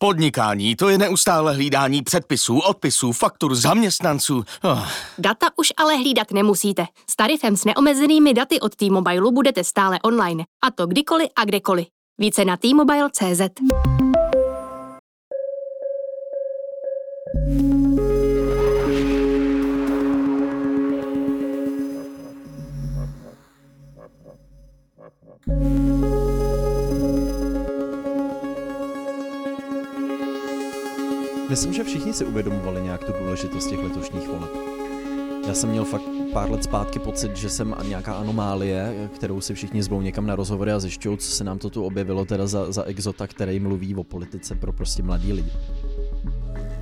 Podnikání to je neustále hlídání předpisů, odpisů, faktur, zaměstnanců. Oh. Data už ale hlídat nemusíte. S tarifem s neomezenými daty od T-Mobile budete stále online. A to kdykoliv a kdekoliv. Více na T-Mobile.cz Myslím, že všichni si uvědomovali nějak tu důležitost těch letošních voleb. Já jsem měl fakt pár let zpátky pocit, že jsem nějaká anomálie, kterou si všichni zvou někam na rozhovory a zjišťují, co se nám to tu objevilo teda za, za exota, který mluví o politice pro prostě mladý lidi.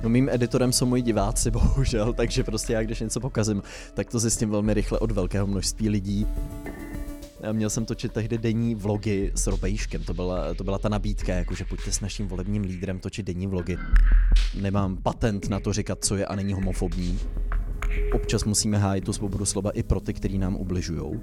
No mým editorem jsou moji diváci, bohužel, takže prostě já když něco pokazím, tak to zjistím velmi rychle od velkého množství lidí. Měl jsem točit tehdy denní vlogy s Robejškem, to byla, to byla ta nabídka, jakože pojďte s naším volebním lídrem točit denní vlogy. Nemám patent na to říkat, co je a není homofobní. Občas musíme hájit tu svobodu slova i pro ty, kteří nám ubližují.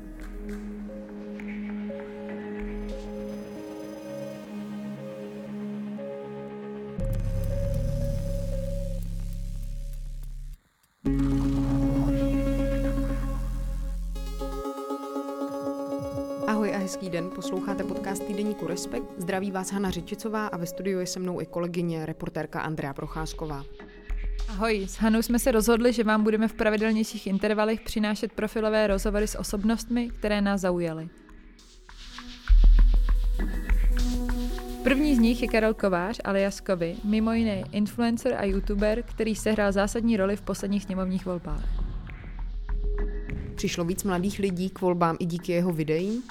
Hezký den, posloucháte podcast Týdeníku Respekt. Zdraví vás Hana Řičicová a ve studiu je se mnou i kolegyně, reportérka Andrea Procházková. Ahoj, s Hanou jsme se rozhodli, že vám budeme v pravidelnějších intervalech přinášet profilové rozhovory s osobnostmi, které nás zaujaly. První z nich je Karel Kovář alias Kovy, mimo jiné influencer a youtuber, který sehrál zásadní roli v posledních sněmovních volbách. Přišlo víc mladých lidí k volbám i díky jeho videím?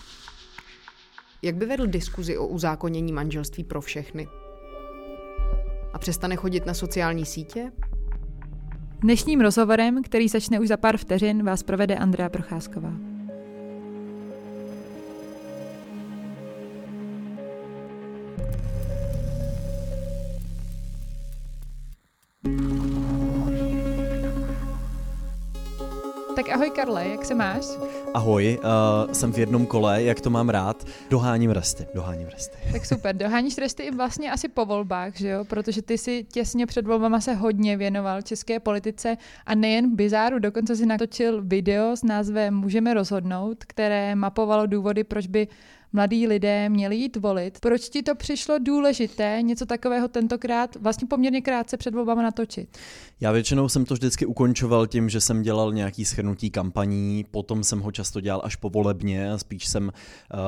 Jak by vedl diskuzi o uzákonění manželství pro všechny? A přestane chodit na sociální sítě? Dnešním rozhovorem, který začne už za pár vteřin, vás provede Andrea Procházková. Tak ahoj Karle, jak se máš? Ahoj, uh, jsem v jednom kole, jak to mám rád. Doháním resty, doháním resty. Tak super, doháníš resty i vlastně asi po volbách, že jo? Protože ty si těsně před volbama se hodně věnoval české politice a nejen bizáru, dokonce si natočil video s názvem Můžeme rozhodnout, které mapovalo důvody, proč by mladí lidé měli jít volit. Proč ti to přišlo důležité něco takového tentokrát vlastně poměrně krátce před volbama natočit? Já většinou jsem to vždycky ukončoval tím, že jsem dělal nějaký schrnutí kampaní, potom jsem ho často dělal až povolebně spíš jsem, uh,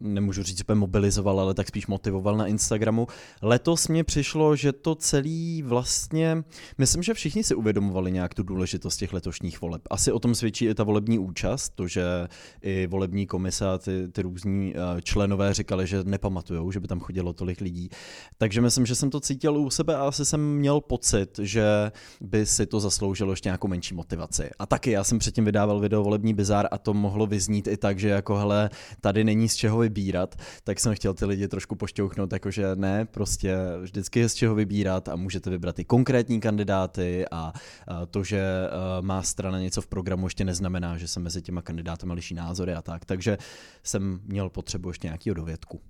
nemůžu říct, že mobilizoval, ale tak spíš motivoval na Instagramu. Letos mě přišlo, že to celý vlastně, myslím, že všichni si uvědomovali nějak tu důležitost těch letošních voleb. Asi o tom svědčí i ta volební účast, to, že i volební komise a ty, ty různí uh, členové říkali, že nepamatujou, že by tam chodilo tolik lidí. Takže myslím, že jsem to cítil u sebe a asi jsem měl pocit, že by si to zasloužilo ještě nějakou menší motivaci. A taky já jsem předtím vydával video Volební bizár a to mohlo vyznít i tak, že jako hele, tady není z čeho vybírat, tak jsem chtěl ty lidi trošku pošťouchnout, jakože ne, prostě vždycky je z čeho vybírat a můžete vybrat i konkrétní kandidáty a, to, že uh, má strana něco v programu, ještě neznamená, že se mezi těma kandidáty liší názory a tak. Takže jsem měl potřebu potřebuji ještě nějakého dovědku.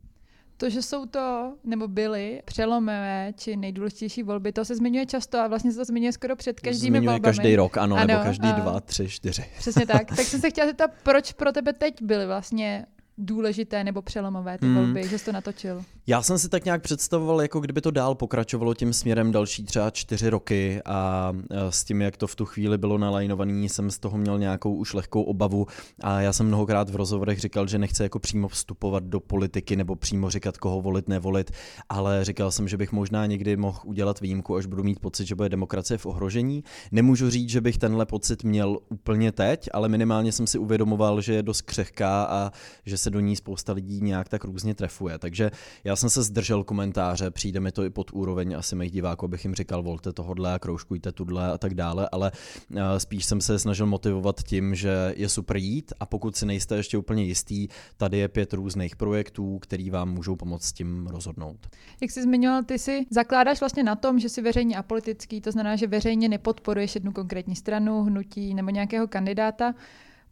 To, že jsou to, nebo byly přelomové či nejdůležitější volby, to se zmiňuje často a vlastně se to zmiňuje skoro před každými zmiňuje volbami. každý rok, ano, ano nebo každý a... dva, tři, čtyři. Přesně tak. Tak jsem se chtěla zeptat, proč pro tebe teď byly vlastně důležité nebo přelomové ty hmm. volby, že jsi to natočil? Já jsem si tak nějak představoval, jako kdyby to dál pokračovalo tím směrem další třeba čtyři roky a s tím, jak to v tu chvíli bylo nalajnovaný, jsem z toho měl nějakou už lehkou obavu a já jsem mnohokrát v rozhovorech říkal, že nechci jako přímo vstupovat do politiky nebo přímo říkat, koho volit, nevolit, ale říkal jsem, že bych možná někdy mohl udělat výjimku, až budu mít pocit, že bude demokracie v ohrožení. Nemůžu říct, že bych tenhle pocit měl úplně teď, ale minimálně jsem si uvědomoval, že je dost křehká a že se do ní spousta lidí nějak tak různě trefuje. Takže já jsem se zdržel komentáře, přijde mi to i pod úroveň asi mých diváků, abych jim říkal, volte tohodle a kroužkujte tudle a tak dále, ale eh, spíš jsem se snažil motivovat tím, že je super jít a pokud si nejste ještě úplně jistý, tady je pět různých projektů, který vám můžou pomoct s tím rozhodnout. Jak jsi zmiňoval, ty si zakládáš vlastně na tom, že jsi veřejně apolitický, to znamená, že veřejně nepodporuješ jednu konkrétní stranu, hnutí nebo nějakého kandidáta.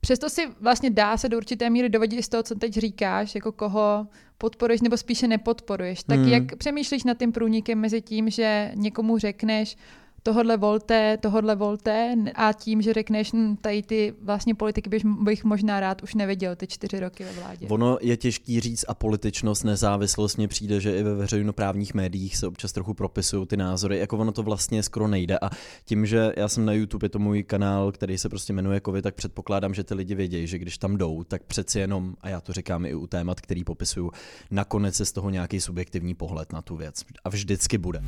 Přesto si vlastně dá se do určité míry dovodit z toho, co teď říkáš, jako koho podporuješ nebo spíše nepodporuješ. Tak Hmm. jak přemýšlíš nad tím průnikem mezi tím, že někomu řekneš, tohodle volte, tohodle volte a tím, že řekneš, hm, tady ty vlastně politiky bych, bych možná rád už neviděl ty čtyři roky ve vládě. Ono je těžký říct a političnost, nezávislost mně přijde, že i ve veřejnoprávních médiích se občas trochu propisují ty názory, jako ono to vlastně skoro nejde a tím, že já jsem na YouTube, je to můj kanál, který se prostě jmenuje Kovy, tak předpokládám, že ty lidi vědějí, že když tam jdou, tak přeci jenom, a já to říkám i u témat, který popisuju, nakonec je z toho nějaký subjektivní pohled na tu věc a vždycky bude.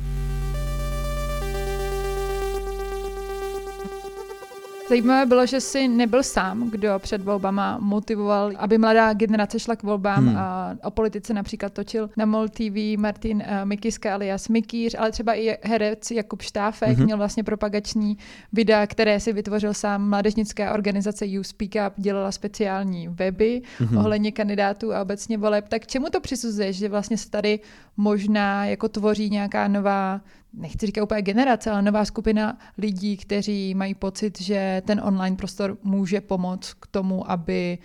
Zajímavé bylo, že jsi nebyl sám, kdo před volbama motivoval, aby mladá generace šla k volbám. Hmm. A o politice například točil na MOL TV Martin uh, Mikiska alias Mikýř, ale třeba i herec Jakub Štáfek Mhm. měl vlastně propagační videa, které si vytvořil sám mládežnická organizace You Speak Up, dělala speciální weby Mhm. ohledně kandidátů a obecně voleb. Tak čemu to přisuzuješ, že vlastně se tady možná jako tvoří nějaká nová nechci říkat úplně generace, ale nová skupina lidí, kteří mají pocit, že ten online prostor může pomoct k tomu, aby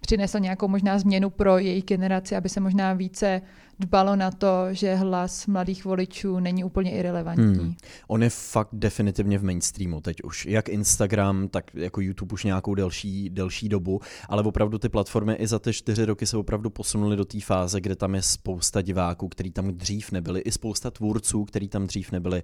přinesl nějakou možná změnu pro jejich generaci, aby se možná více dbalo na to, že hlas mladých voličů není úplně irrelevantní. Hmm. On je fakt definitivně v mainstreamu teď už. Jak Instagram, tak jako YouTube už nějakou delší, delší dobu, ale opravdu ty platformy i za ty čtyři roky se opravdu posunuly do té fáze, kde tam je spousta diváků, který tam dřív nebyli, i spousta tvůrců, který tam dřív nebyli.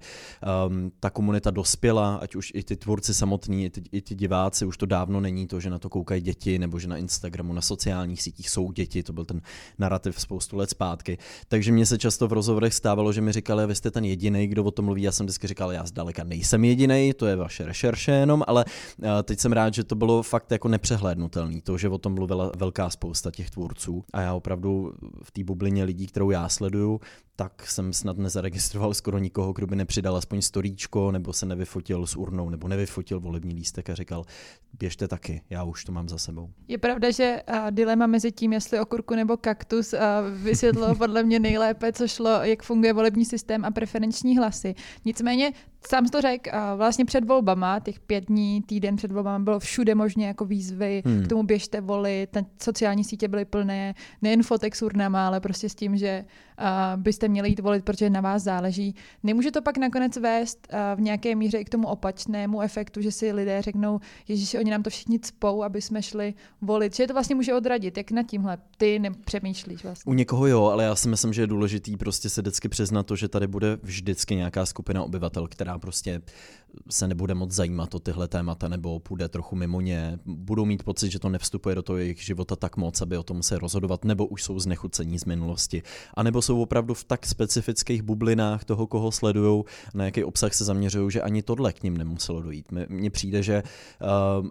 Um, ta komunita dospěla, ať už i ty tvůrci samotní, i ty, i ty diváci, už to dávno není to, že na to koukají děti, nebo že na Instagramu, na sociálních sítích jsou děti, to byl ten narrativ spoustu let zpátky. Takže mě se často v rozhovorech stávalo, že mi říkali, vy jste ten jediný, kdo o tom mluví. Já jsem vždycky říkal, já zdaleka nejsem jediný, to je vaše rešerše jenom, ale eh, teď jsem rád, že to bylo fakt jako nepřehlédnutelný, to, že o tom mluvila velká spousta těch tvůrců. A já opravdu v té bublině lidí, kterou já sleduju, tak jsem snad nezaregistroval skoro nikoho, kdo by nepřidal aspoň storíčko, nebo se nevyfotil s urnou, nebo nevyfotil volební lístek a říkal, běžte taky, já už to mám za sebou. Je pravda, že uh, dilema mezi tím, jestli okurku nebo kaktus, uh, vysvětlilo podle mě nejlépe, co šlo, jak funguje volební systém a preferenční hlasy. Nicméně, sám to řekl, vlastně před volbama, těch pět dní, týden před volbama, bylo všude možně jako výzvy Hmm. k tomu běžte volit, ten sociální sítě byly plné, nejen fotek s urnama, ale prostě s tím, že uh, byste měli jít volit, protože na vás záleží. Nemůže to pak nakonec vést uh, v nějaké míře i k tomu opačnému efektu, že si lidé řeknou, Ježíši, oni nám to všichni cpou, aby jsme šli volit. Že to vlastně může odradit. Jak na tímhle ty nepřemýšlíš vlastně? U někoho jo, ale já si myslím, že je důležitý prostě se vždycky přiznat to, že tady bude vždycky nějaká skupina obyvatel, která prostě se nebude moc zajímat o tyhle témata nebo půjde trochu mimo ně. Budou mít pocit, že to nevstupuje do toho jejich života tak moc, aby o tom se rozhodovat, nebo už jsou znechucení z minulosti. A nebo jsou opravdu v tak specifických bublinách toho, koho sledují, na jaký obsah se zaměřují, že ani tohle k ním nemuselo dojít. Mně- přijde, že uh,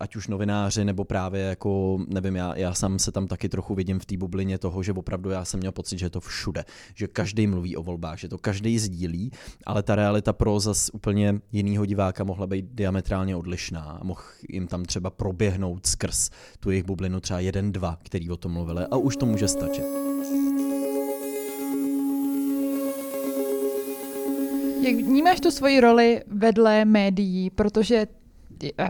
ať už novináři, nebo právě jako, nevím, já, já sám se tam taky trochu vidím v té bublině toho, že opravdu já jsem měl pocit, že je to všude, že každý mluví o volbách, že to každý sdílí, ale ta realita pro zas úplně jinýho diváka mohla být diametrálně odlišná a mohl jim tam třeba proběhnout skrz tu jejich bublinu třeba jeden, dva, který o tom mluvili a už to může stačit. Jak vnímáš tu svoji roli vedle médií, protože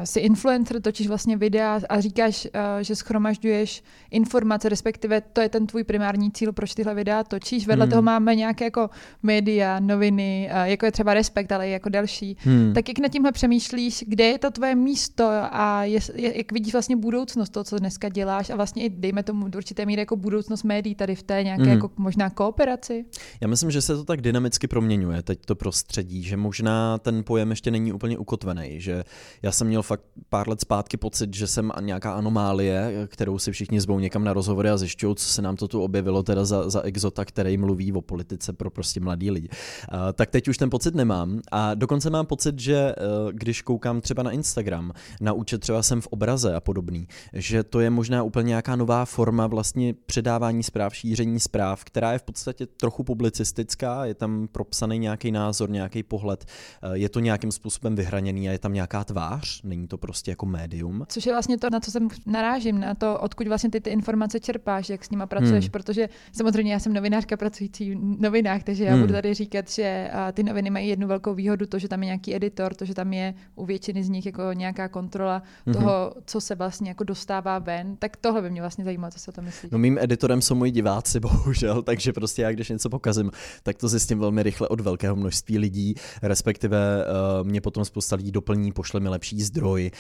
jsi influencer, točíš vlastně videa a říkáš, eh, že schromažďuješ informace, respektive to je ten tvůj primární cíl, proč tyhle videa točíš. Vedle Hmm. toho máme nějaké jako média, noviny, eh, jako je třeba Respekt, ale i jako další. Hmm. Tak jak nad tímhle přemýšlíš, kde je to tvoje místo a je, jak vidíš vlastně budoucnost toho, co dneska děláš a vlastně i dejme tomu do určité míry jako budoucnost médií tady v té nějaké Mhm. jako možná kooperaci? Já myslím, že se to tak dynamicky proměňuje teď to prostředí, že možná ten pojem ještě není úplně ukotvený, že já jsem měl fakt pár let zpátky pocit, že jsem nějaká anomálie, kterou si všichni zvou někam na rozhovory a zjišťují, co se nám to tu objevilo teda za, za exota, který mluví o politice pro prostě mladý lidi. Uh, tak teď už ten pocit nemám a dokonce mám pocit, že uh, když koukám třeba na Instagram, na účet třeba jsem v obraze a podobný, že to je možná úplně nějaká nová forma vlastně předávání zpráv, šíření zpráv, která je v podstatě trochu publicistická, je tam propsaný nějaký názor, nějaký pohled, eh, je to nějakým způsobem vyhraněný a je tam nějaká tvář novinář, není to prostě jako médium. Což je vlastně to, na co jsem narážím, na to, odkud vlastně ty, ty informace čerpáš, jak s nima pracuješ, hmm. protože samozřejmě já jsem novinářka pracující v novinách, takže já hmm. budu tady říkat, že ty noviny mají jednu velkou výhodu, to, že tam je nějaký editor, to, že tam je u většiny z nich jako nějaká kontrola hmm. toho, co se vlastně jako dostává ven, tak tohle by mě vlastně zajímalo, co se o to myslí. No mým editorem jsou moji diváci, bohužel, takže prostě já, když něco pokazím, tak to zjistím velmi rychle od velkého množství lidí, respektive uh, mě potom spousta lidí doplní, pošle mi lepší zdroj,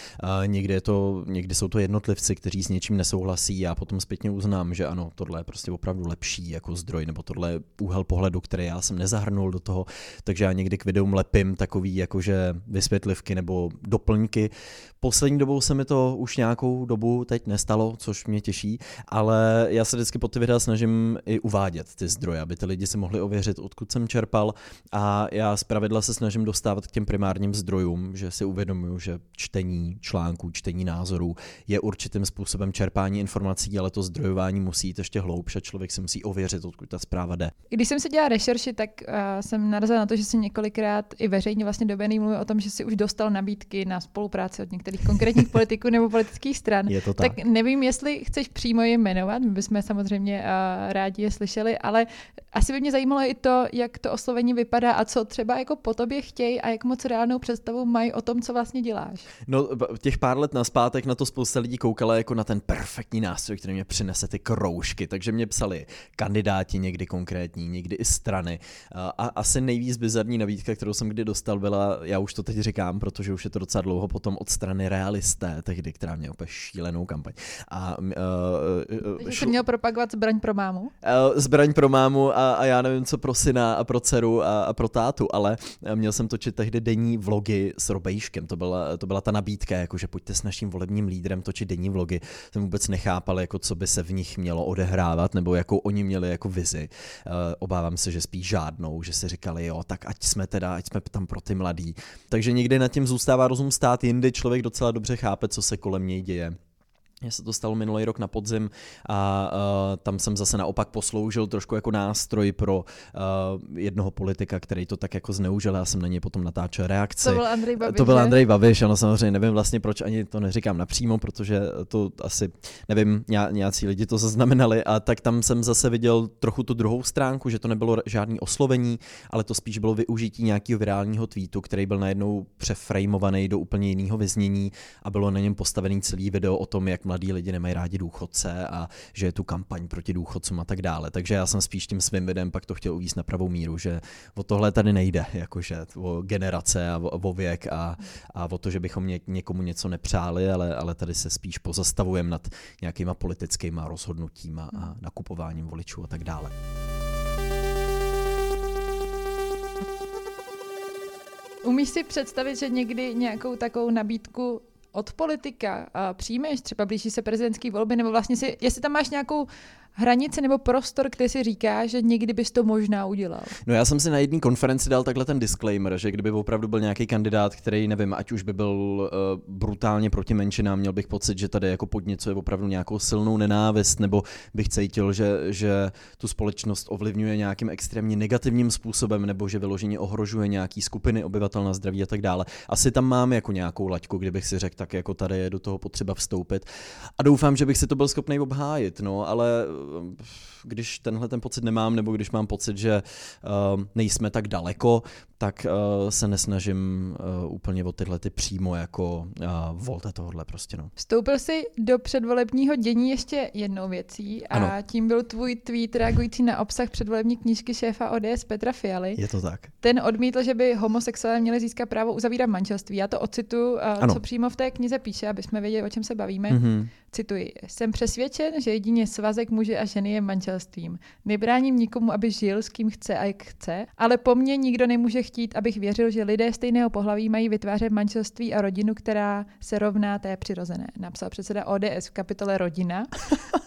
někdy, je to, někdy jsou to jednotlivci, kteří s něčím nesouhlasí, já potom zpětně uznám, že ano, tohle je prostě opravdu lepší jako zdroj, nebo tohle je úhel pohledu, který já jsem nezahrnul do toho, takže já někdy k videům lepím takový jakože vysvětlivky nebo doplňky. Poslední dobou se mi to už nějakou dobu teď nestalo, což mě těší, ale já se vždycky pod ty videa snažím i uvádět ty zdroje, aby ty lidi si mohli ověřit, odkud jsem čerpal. A já zpravidla se snažím dostávat k těm primárním zdrojům, že si uvědomuju, že čtení článků, čtení názorů je určitým způsobem čerpání informací, ale to zdrojování musí jít ještě hloubše, člověk si musí ověřit, odkud ta zpráva jde. Když jsem si dělala rešerši, tak uh, jsem narazila na to, že si několikrát i veřejně vlastně dobený mluvil o tom, že si už dostal nabídky na spolupráci od některých konkrétních politiků nebo politických stran. Je to tak. tak nevím, jestli chceš přímo je jmenovat, my bychom samozřejmě uh, rádi je slyšeli, ale asi by mě zajímalo i to, jak to oslovení vypadá a co třeba jako po tobě chtějí a jak moc reálnou představu mají o tom, co vlastně děláš. No, těch pár let naspátek na to spousta lidí koukala jako na ten perfektní nástroj, který mě přinese ty kroužky, takže mě psali kandidáti někdy konkrétní, někdy i strany. A asi nejvíc bizarní nabídka, kterou jsem kdy dostal, byla, já už to teď říkám, protože už je to docela dlouho potom od strany realisté, tehdy, která měla úplně šílenou kampaň. A, uh, uh, měl propagovat zbraň pro mámu? Uh, zbraň pro mámu a, a já nevím, co pro syna a pro dceru a, a pro tátu, ale měl jsem točit tehdy denní vlogy s Robejškem. To byla, to byla ta nabídka, jako že pojďte s naším volebním lídrem točit denní vlogy. Jsem vůbec nechápal, jako co by se v nich mělo odehrávat, nebo jakou oni měli jako vizi. Uh, obávám se, že spíš žádnou, že si říkali, jo, tak ať jsme teda, ať jsme tam pro ty mladý. Takže někdy nad tím zůstává rozum stát, jindy člověk docela dobře chápe, co se kolem něj děje. Mně se to stalo minulý rok na podzim a uh, tam jsem zase naopak posloužil trošku jako nástroj pro uh, jednoho politika, který to tak jako zneužil. Já jsem na něj potom natáčel reakci. To byl Andrej Babiš. To byl Andrej Babiš, ano samozřejmě nevím vlastně proč ani to neříkám napřímo, protože to asi, nevím, nějací lidi to zaznamenali a tak tam jsem zase viděl trochu tu druhou stránku, že to nebylo žádný oslovení, ale to spíš bylo využití nějakého virálního tweetu, který byl najednou přeframovaný do úplně jiného vyznění a bylo na něm postavený celý video o tom, jak mladí lidi nemají rádi důchodce a že je tu kampaň proti důchodcům a tak dále. Takže já jsem spíš tím svým videem pak to chtěl uvíct na pravou míru, že o tohle tady nejde, jakože o generace a o, o věk a, a o to, že bychom ně, někomu něco nepřáli, ale, ale tady se spíš pozastavujeme nad nějakýma politickýma rozhodnutíma a nakupováním voličů a tak dále. Umíš si představit, že někdy nějakou takovou nabídku od politika a přijmeš, třeba blíží se prezidentský volby, nebo vlastně si, jestli tam máš nějakou hranici nebo prostor, kde si říká, že někdy bys to možná udělal? No já jsem si na jedné konferenci dal takhle ten disclaimer, že kdyby opravdu byl nějaký kandidát, který nevím, ať už by byl uh, brutálně proti menšinám, měl bych pocit, že tady jako podněcuje opravdu nějakou silnou nenávist, nebo bych cítil, že, že tu společnost ovlivňuje nějakým extrémně negativním způsobem, nebo že vyloženě ohrožuje nějaký skupiny obyvatel na zdraví a tak dále. Asi tam mám jako nějakou laťku, kdybych si řekl, tak jako tady je do toho potřeba vstoupit. A doufám, že bych si to byl schopný obhájit, no, ale když tenhle ten pocit nemám, nebo když mám pocit, že uh, nejsme tak daleko, tak uh, se nesnažím úplně o tyhle ty přímo jako volte tohle prostě. No. Vstoupil jsi do předvolebního dění ještě jednou věcí a ano. tím byl tvůj tweet reagující na obsah předvolební knížky šéfa ODS Petra Fialy. Je to tak. Ten odmítl, že by homosexuálové měli získat právo uzavírat manželství. Já to ocitu, uh, co přímo v té knize píše, aby jsme věděli, o čem se bavíme. Mm-hmm. Cituji. Jsem přesvědčen, že jedině svazek muže a ženy je manželstvím. Nebráním nikomu, aby žil s kým chce a jak chce, ale po mně nikdo nemůže chtít, abych věřil, že lidé stejného pohlaví mají vytvářet manželství a rodinu, která se rovná té přirozené. Napsal předseda ODS v kapitole Rodina.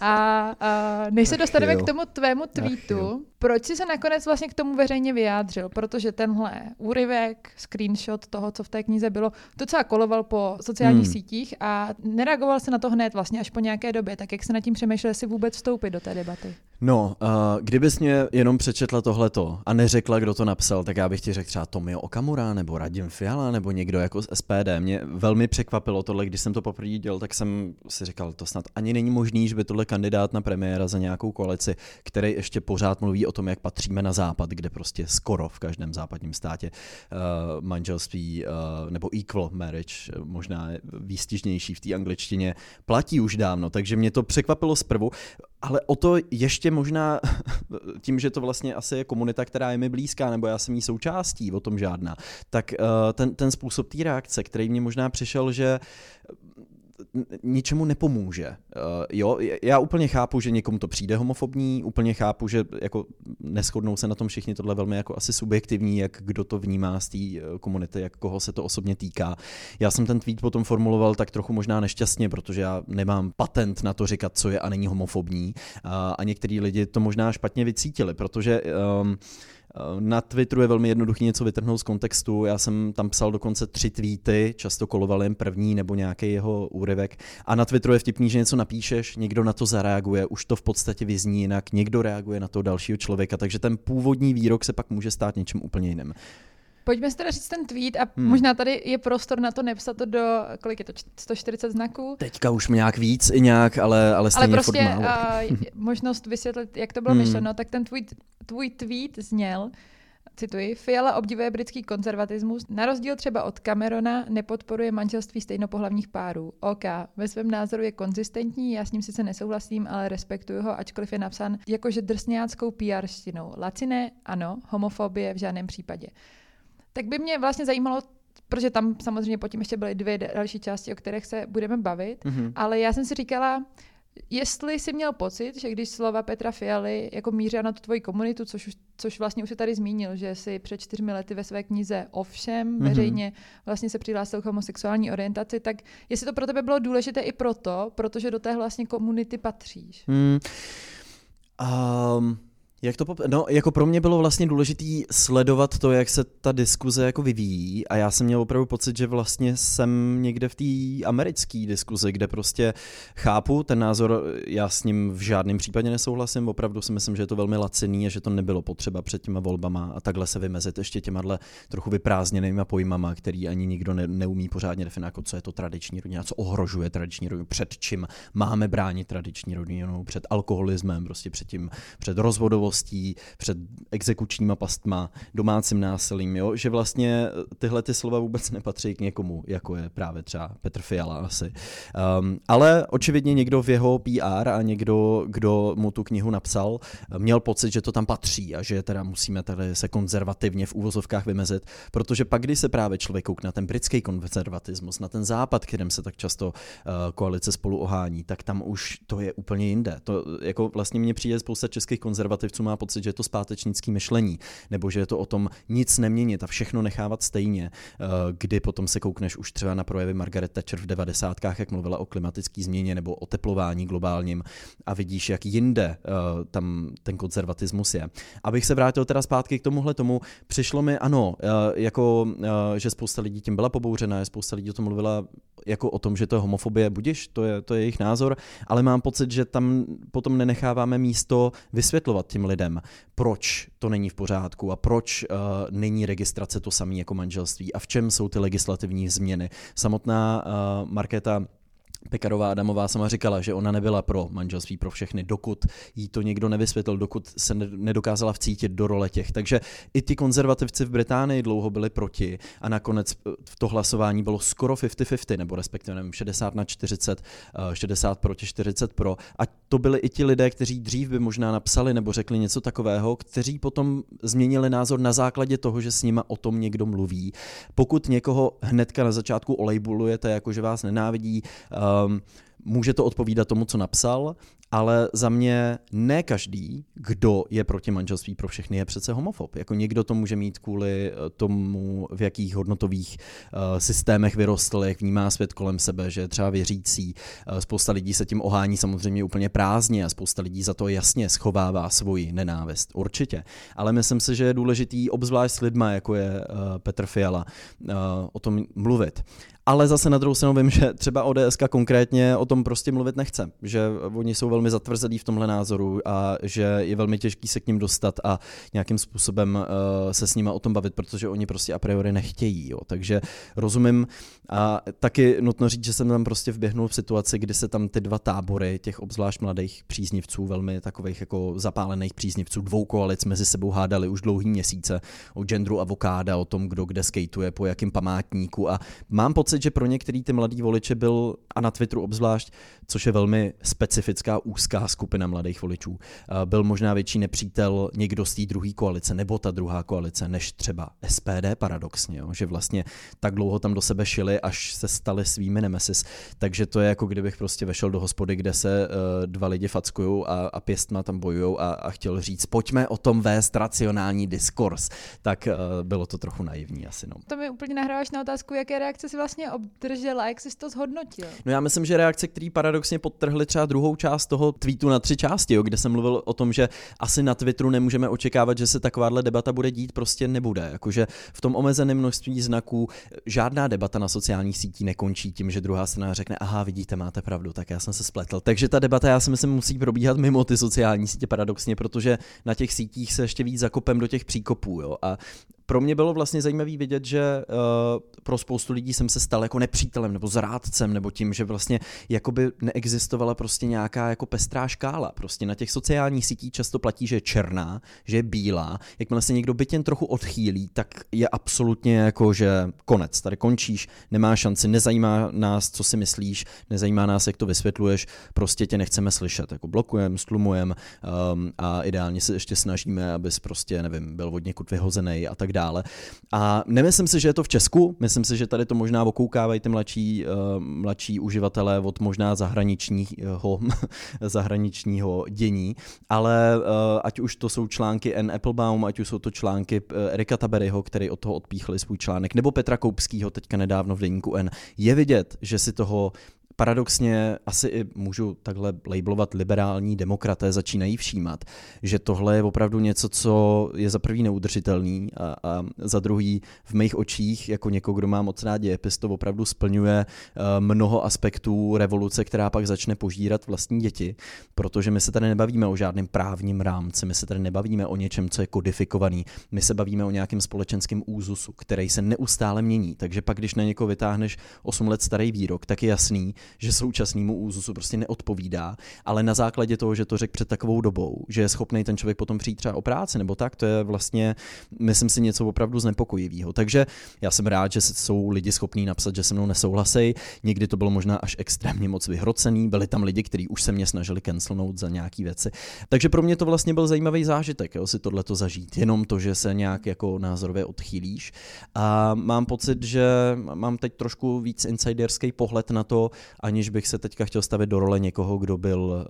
A, a než se dostaneme k tomu tvému tweetu, proč jsi se nakonec vlastně k tomu veřejně vyjádřil? Protože tenhle úryvek, screenshot toho, co v té knize bylo, docela koloval po sociálních hmm. sítích a nereagoval se na to hned vlastně až po nějaké době. Tak jak se nad tím přemýšlel, jestli vůbec vstoupit do té debaty? No, uh, kdybys mě jenom přečetla tohleto a neřekla, kdo to napsal, tak já bych ti řekl třeba Tomio Okamura nebo Radim Fiala nebo někdo jako z SPD. Mě velmi překvapilo tohle, když jsem to poprvé dělal, tak jsem si říkal, to snad ani není možný, že by tohle kandidát na premiéra za nějakou koalici, který ještě pořád mluví o tom, jak patříme na západ, kde prostě skoro v každém západním státě uh, manželství uh, nebo equal marriage, možná výstižnější v té angličtině, platí už dávno, takže mě to překvapilo zprvu, ale o to ještě možná tím, že to vlastně asi je komunita, která je mi blízká, nebo já jsem jí součástí, o tom žádná, tak uh, ten, ten způsob té reakce, který mě možná přišel, že ničemu nepomůže. Uh, jo, já úplně chápu, že někomu to přijde homofobní, úplně chápu, že jako neschodnou se na tom všichni, tohle velmi jako asi subjektivní, jak kdo to vnímá z té eh, komunity, jak koho se to osobně týká. Já jsem ten tweet potom formuloval tak trochu možná nešťastně, protože já nemám patent na to říkat, co je a není homofobní a, a některý lidi to možná špatně vycítili, protože um, na Twitteru je velmi jednoduché něco vytrhnout z kontextu. Já jsem tam psal dokonce tři tweety, často koloval jen první nebo nějaký jeho úryvek. A na Twitteru je vtipný, že něco napíšeš, někdo na to zareaguje, už to v podstatě vyzní jinak, někdo reaguje na toho dalšího člověka, takže ten původní výrok se pak může stát něčím úplně jiným. Pojďme si teda říct ten tweet a hmm. možná tady je prostor na to nepsat to do, kolik je to, 140 znaků? Teďka už nějak víc i nějak, ale, ale stejně Ale prostě furt málo. Uh, možnost vysvětlit, jak to bylo hmm. myšleno, tak ten tweet, tvůj tweet zněl, cituji, Fiala obdivuje britský konzervatismus, na rozdíl třeba od Camerona nepodporuje manželství stejnopohlavních párů. OK, ve svém názoru je konzistentní, já s ním sice nesouhlasím, ale respektuju ho, ačkoliv je napsán jakože drsňáckou PR štinou. Laciné, ano, homofobie v žádném případě. Tak by mě vlastně zajímalo, protože tam samozřejmě potom ještě byly dvě další části, o kterých se budeme bavit, mm-hmm. ale já jsem si říkala, jestli jsi měl pocit, že když slova Petra Fialy jako mířila na tu tvoji komunitu, což, už, což vlastně už se tady zmínil, že si před čtyřmi lety ve své knize Ovšem mm-hmm. veřejně vlastně se přihlásil k homosexuální orientaci, tak jestli to pro tebe bylo důležité i proto, protože do té vlastně komunity patříš. Mm. Um, jak to pop... No, jako pro mě bylo vlastně důležitý sledovat to, jak se ta diskuze jako vyvíjí a já jsem měl opravdu pocit, že vlastně jsem někde v té americké diskuzi, kde prostě chápu ten názor, já s ním v žádném případě nesouhlasím, opravdu si myslím, že je to velmi laciný a že to nebylo potřeba před těma volbama a takhle se vymezit ještě těma trochu vyprázdněnýma pojmama, který ani nikdo ne, neumí pořádně definovat, jako co je to tradiční rodina, co ohrožuje tradiční rodinu, před čím máme bránit tradiční rodinu, před alkoholismem, prostě před tím, před rozvodovou minulostí, před exekučníma pastma, domácím násilím, jo? že vlastně tyhle ty slova vůbec nepatří k někomu, jako je právě třeba Petr Fiala asi. Um, ale očividně někdo v jeho PR a někdo, kdo mu tu knihu napsal, měl pocit, že to tam patří a že teda musíme tady se konzervativně v úvozovkách vymezit, protože pak, když se právě člověk koukne na ten britský konzervatismus, na ten západ, kterým se tak často uh, koalice spolu ohání, tak tam už to je úplně jinde. To jako vlastně mně přijde spousta českých konzervativců, co má pocit, že je to zpátečnický myšlení, nebo že je to o tom nic neměnit a všechno nechávat stejně, eh, kdy potom se koukneš už třeba na projevy Margaret Thatcher v 90. jak mluvila o klimatické změně nebo o teplování globálním a vidíš, jak jinde eh, tam ten konzervatismus je. Abych se vrátil teda zpátky k tomuhle tomu, přišlo mi ano, eh, jako, že spousta lidí tím byla pobouřena, spousta lidí o tom mluvila jako o tom, že to je homofobie, budiš, to je, to je jejich názor, ale mám pocit, že tam potom nenecháváme místo vysvětlovat těm lidem, proč to není v pořádku a proč uh, není registrace to samé jako manželství a v čem jsou ty legislativní změny. Samotná uh, Markéta Pekarová Adamová sama říkala, že ona nebyla pro manželství pro všechny, dokud jí to někdo nevysvětlil, dokud se nedokázala vcítit do role těch. Takže i ty konzervativci v Británii dlouho byli proti a nakonec v eh, to hlasování bylo skoro 50-50, nebo respektive nevím, 60 na 40, 60 eh, proti 40 pro. A to byli i ti lidé, kteří dřív by možná napsali nebo řekli něco takového, kteří potom změnili názor na základě toho, že s nima o tom někdo mluví. Pokud někoho hnedka na začátku olejbulujete, jako že vás nenávidí, Um, může to odpovídat tomu, co napsal, ale za mě ne každý, kdo je proti manželství pro všechny, je přece homofob. Jako někdo to může mít kvůli eh, tomu, v jakých hodnotových uh, systémech vyrostl, jak vnímá svět kolem sebe, že je třeba věřící. Uh, spousta lidí se tím ohání samozřejmě úplně prázdně a spousta lidí za to jasně schovává svoji nenávist. Určitě. Ale myslím si, že je důležitý, obzvlášť s lidma, jako je uh, Petr Fiala, o tom mluvit. Ale zase na druhou stranu vím, že třeba ODS konkrétně o tom prostě mluvit nechce, že oni jsou velmi zatvrzelí v tomhle názoru a že je velmi těžký se k ním dostat a nějakým způsobem uh, se s nima o tom bavit, protože oni prostě a priori nechtějí. Jo. Takže rozumím a taky nutno říct, že jsem tam prostě vběhnul v situaci, kdy se tam ty dva tábory, těch obzvlášť mladých příznivců, velmi takových jako zapálených příznivců, dvou koalic mezi sebou hádali už dlouhý měsíce o genderu avokáda, o tom, kdo kde skateuje, po jakém památníku a mám pocit, že pro některý ty mladý voliče byl a na Twitteru obzvlášť, což je velmi specifická úzká skupina mladých voličů, byl možná větší nepřítel někdo z té druhé koalice nebo ta druhá koalice, než třeba SPD paradoxně, jo? že vlastně tak dlouho tam do sebe šili, až se stali svými nemesis. Takže to je jako kdybych prostě vešel do hospody, kde se uh, dva lidi fackují a, a pěstma tam bojují a, a chtěl říct, pojďme o tom vést racionální diskurs. Tak uh, bylo to trochu naivní asi. No. To mi úplně nahráváš na otázku, jaké reakce si vlastně obdržela, jak jsi to zhodnotil? No já myslím, že reakce, které paradoxně podtrhly třeba druhou část toho tweetu na tři části, jo, kde jsem mluvil o tom, že asi na Twitteru nemůžeme očekávat, že se takováhle debata bude dít, prostě nebude. Jakože v tom omezeném množství znaků žádná debata na sociálních sítích nekončí tím, že druhá strana řekne, aha, vidíte, máte pravdu, tak já jsem se spletl. Takže ta debata, já si myslím, musí probíhat mimo ty sociální sítě paradoxně, protože na těch sítích se ještě víc zakopem do těch příkopů. Jo? A pro mě bylo vlastně zajímavé vidět, že uh, pro spoustu lidí jsem se stal jako nepřítelem nebo zrádcem, nebo tím, že vlastně jakoby neexistovala prostě nějaká jako pestrá škála. Prostě na těch sociálních sítích často platí, že je černá, že je bílá. Jakmile se někdo byt jen trochu odchýlí, tak je absolutně jako, že konec. Tady končíš, nemá šanci, nezajímá nás, co si myslíš, nezajímá nás, jak to vysvětluješ, prostě tě nechceme slyšet. Jako blokujeme, stlumujeme um, a ideálně se ještě snažíme, abys prostě, nevím, byl od někud vyhozený a tak dále. A nemyslím si, že je to v Česku, myslím si, že tady to možná okoukávají ty mladší, uh, mladší uživatelé od možná zahraničního, zahraničního dění, ale uh, ať už to jsou články N. Applebaum, ať už jsou to články uh, Erika Taberyho, který od toho odpíchli svůj článek, nebo Petra Koupského teďka nedávno v deníku N, je vidět, že si toho paradoxně asi i můžu takhle labelovat liberální demokraté začínají všímat, že tohle je opravdu něco, co je za prvý neudržitelný a, a za druhý v mých očích, jako někoho, kdo má moc rád dějepis, to opravdu splňuje uh, mnoho aspektů revoluce, která pak začne požírat vlastní děti, protože my se tady nebavíme o žádném právním rámci, my se tady nebavíme o něčem, co je kodifikovaný, my se bavíme o nějakém společenském úzusu, který se neustále mění, takže pak, když na někoho vytáhneš 8 let starý výrok, tak je jasný, že současnému úzusu prostě neodpovídá, ale na základě toho, že to řekl před takovou dobou, že je schopný ten člověk potom přijít třeba o práci nebo tak, to je vlastně, myslím si, něco opravdu znepokojivého. Takže já jsem rád, že jsou lidi schopní napsat, že se mnou nesouhlasí. Někdy to bylo možná až extrémně moc vyhrocený, byli tam lidi, kteří už se mě snažili cancelnout za nějaké věci. Takže pro mě to vlastně byl zajímavý zážitek, jo, si tohle to zažít. Jenom to, že se nějak jako názorově odchýlíš. A mám pocit, že mám teď trošku víc insiderský pohled na to, aniž bych se teďka chtěl stavit do role někoho, kdo byl,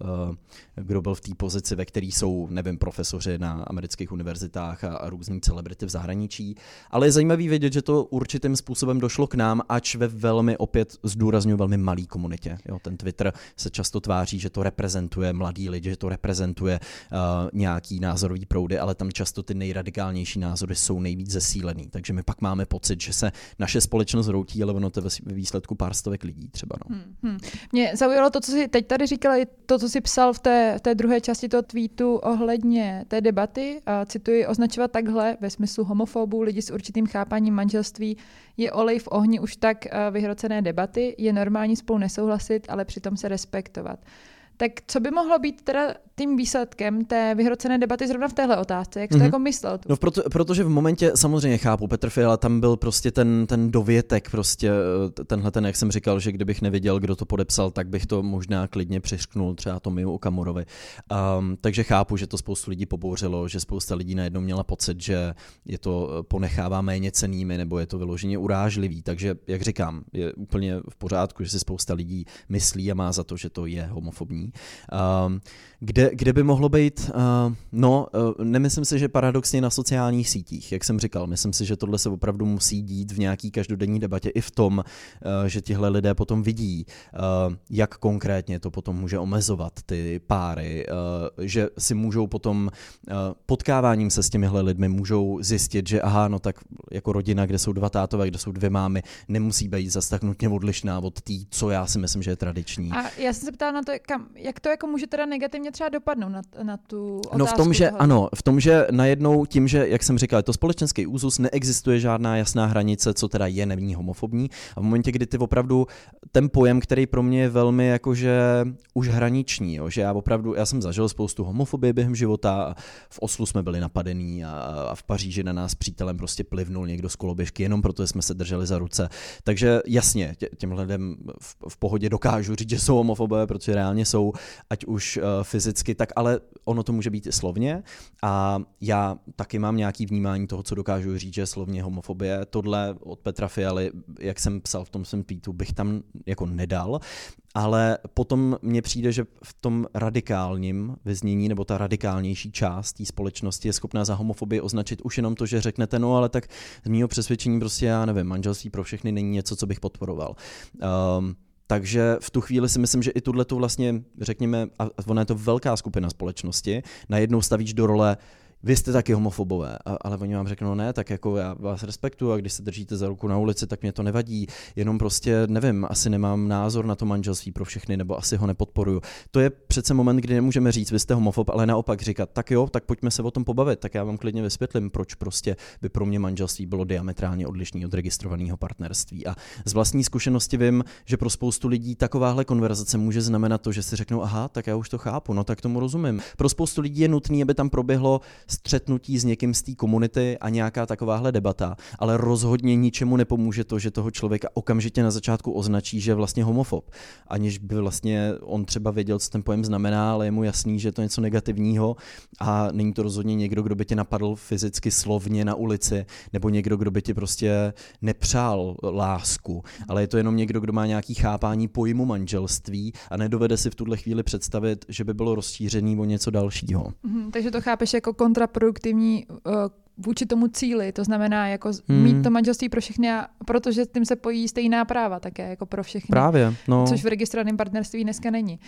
eh, kdo byl v té pozici, ve které jsou, nevím, profesoři na amerických univerzitách a, a různí celebrity v zahraničí. Ale je zajímavý vědět, že to určitým způsobem došlo k nám, ač ve velmi, opět zdůraznuju, velmi malý komunitě. Jo, ten Twitter se často tváří, že to reprezentuje mladý lidi, že to reprezentuje uh, nějaký názorový proudy, ale tam často ty nejradikálnější názory jsou nejvíc zesílený. Takže my pak máme pocit, že se naše společnost routí, ale ono to ve výsledku pár stovek lidí třeba. No. Hmm. Hmm. Mě zaujalo to, co jsi teď tady říkal, to, co jsi psal v té, v té druhé části toho tweetu ohledně té debaty. A cituji, označovat takhle ve smyslu homofobů, lidi s určitým chápaním manželství je olej v ohni už tak eh, vyhrocené debaty, je normální spolu nesouhlasit, ale přitom se respektovat. Tak co by mohlo být teda tím výsledkem té vyhrocené debaty zrovna v téhle otázce? Jak jsi mm-hmm. to mhm. jako myslel? No proto, protože v momentě, samozřejmě chápu, Petr Fiala, tam byl prostě ten, ten dovětek, prostě tenhle ten, jak jsem říkal, že kdybych nevěděl, kdo to podepsal, tak bych to možná klidně přišknul třeba Tomiu Okamurovi. Um, takže chápu, že to spoustu lidí pobouřilo, že spousta lidí najednou měla pocit, že je to ponechává méně cenými, nebo je to vyloženě urážlivý. Takže, jak říkám, je úplně v pořádku, že si spousta lidí myslí a má za to, že to je homofobní. Um, kde, kde by mohlo být, uh, no, uh, nemyslím si, že paradoxně na sociálních sítích, jak jsem říkal, myslím si, že tohle se opravdu musí dít v nějaký každodenní debatě i v tom, uh, že tihle lidé potom vidí, uh, jak konkrétně to potom může omezovat ty páry, uh, že si můžou potom uh, potkáváním se s těmihle lidmi můžou zjistit, že aha, no tak jako rodina, kde jsou dva tátové, kde jsou dvě mámy, nemusí být zase tak nutně odlišná od té, co já si myslím, že je tradiční. A já jsem se ptala na to, kam, jak to jako může teda negativně třeba dopadnout na, na tu otázku No v tom, že toho. ano, v tom, že najednou tím, že, jak jsem říkal, je to společenský úzus, neexistuje žádná jasná hranice, co teda je, není homofobní. A v momentě, kdy ty opravdu ten pojem, který pro mě je velmi jakože už hraniční, jo, že já opravdu, já jsem zažil spoustu homofobie během života, v Oslu jsme byli napadení a, a v Paříži na nás přítelem prostě plivnul někdo z koloběžky, jenom protože jsme se drželi za ruce. Takže jasně, tě, těm lidem v, v pohodě dokážu říct, že jsou homofobové, protože reálně jsou, ať už uh, fyzicky, tak ale ono to může být i slovně a já taky mám nějaký vnímání toho, co dokážu říct, že slovně homofobie. Tohle od Petra Fialy, jak jsem psal v tom svém tweetu, bych tam jako nedal, ale potom mně přijde, že v tom radikálním vyznění nebo ta radikálnější část té společnosti je schopná za homofobii označit už jenom to, že řeknete, no ale tak z mého přesvědčení prostě já nevím, manželství pro všechny není něco, co bych podporoval. Um, takže v tu chvíli si myslím, že i tuhle tu vlastně, řekněme, a ona je to velká skupina společnosti, najednou stavíš do role vy jste taky homofobové, a, ale oni vám řeknou, ne, tak jako já vás respektuju a když se držíte za ruku na ulici, tak mě to nevadí, jenom prostě nevím, asi nemám názor na to manželství pro všechny, nebo asi ho nepodporuju. To je přece moment, kdy nemůžeme říct, vy jste homofob, ale naopak říkat, tak jo, tak pojďme se o tom pobavit, tak já vám klidně vysvětlím, proč prostě by pro mě manželství bylo diametrálně odlišný od registrovaného partnerství. A z vlastní zkušenosti vím, že pro spoustu lidí takováhle konverzace může znamenat to, že si řeknou, aha, tak já už to chápu, no tak tomu rozumím. Pro spoustu lidí je nutné, aby tam proběhlo střetnutí s někým z té komunity a nějaká takováhle debata, ale rozhodně ničemu nepomůže to, že toho člověka okamžitě na začátku označí, že je vlastně homofob, aniž by vlastně on třeba věděl, co ten pojem znamená, ale je mu jasný, že je to něco negativního a není to rozhodně někdo, kdo by tě napadl fyzicky slovně na ulici, nebo někdo, kdo by ti prostě nepřál lásku, ale je to jenom někdo, kdo má nějaký chápání pojmu manželství a nedovede si v tuhle chvíli představit, že by bylo rozšířený o něco dalšího. Mhm, takže to chápeš jako kontraproduktivní uh, vůči tomu cíli, to znamená jako Hmm. mít to manželství pro všechny, a protože s tím se pojí stejná práva také jako pro všechny. Právě, no. Což v registrovaném partnerství dneska není.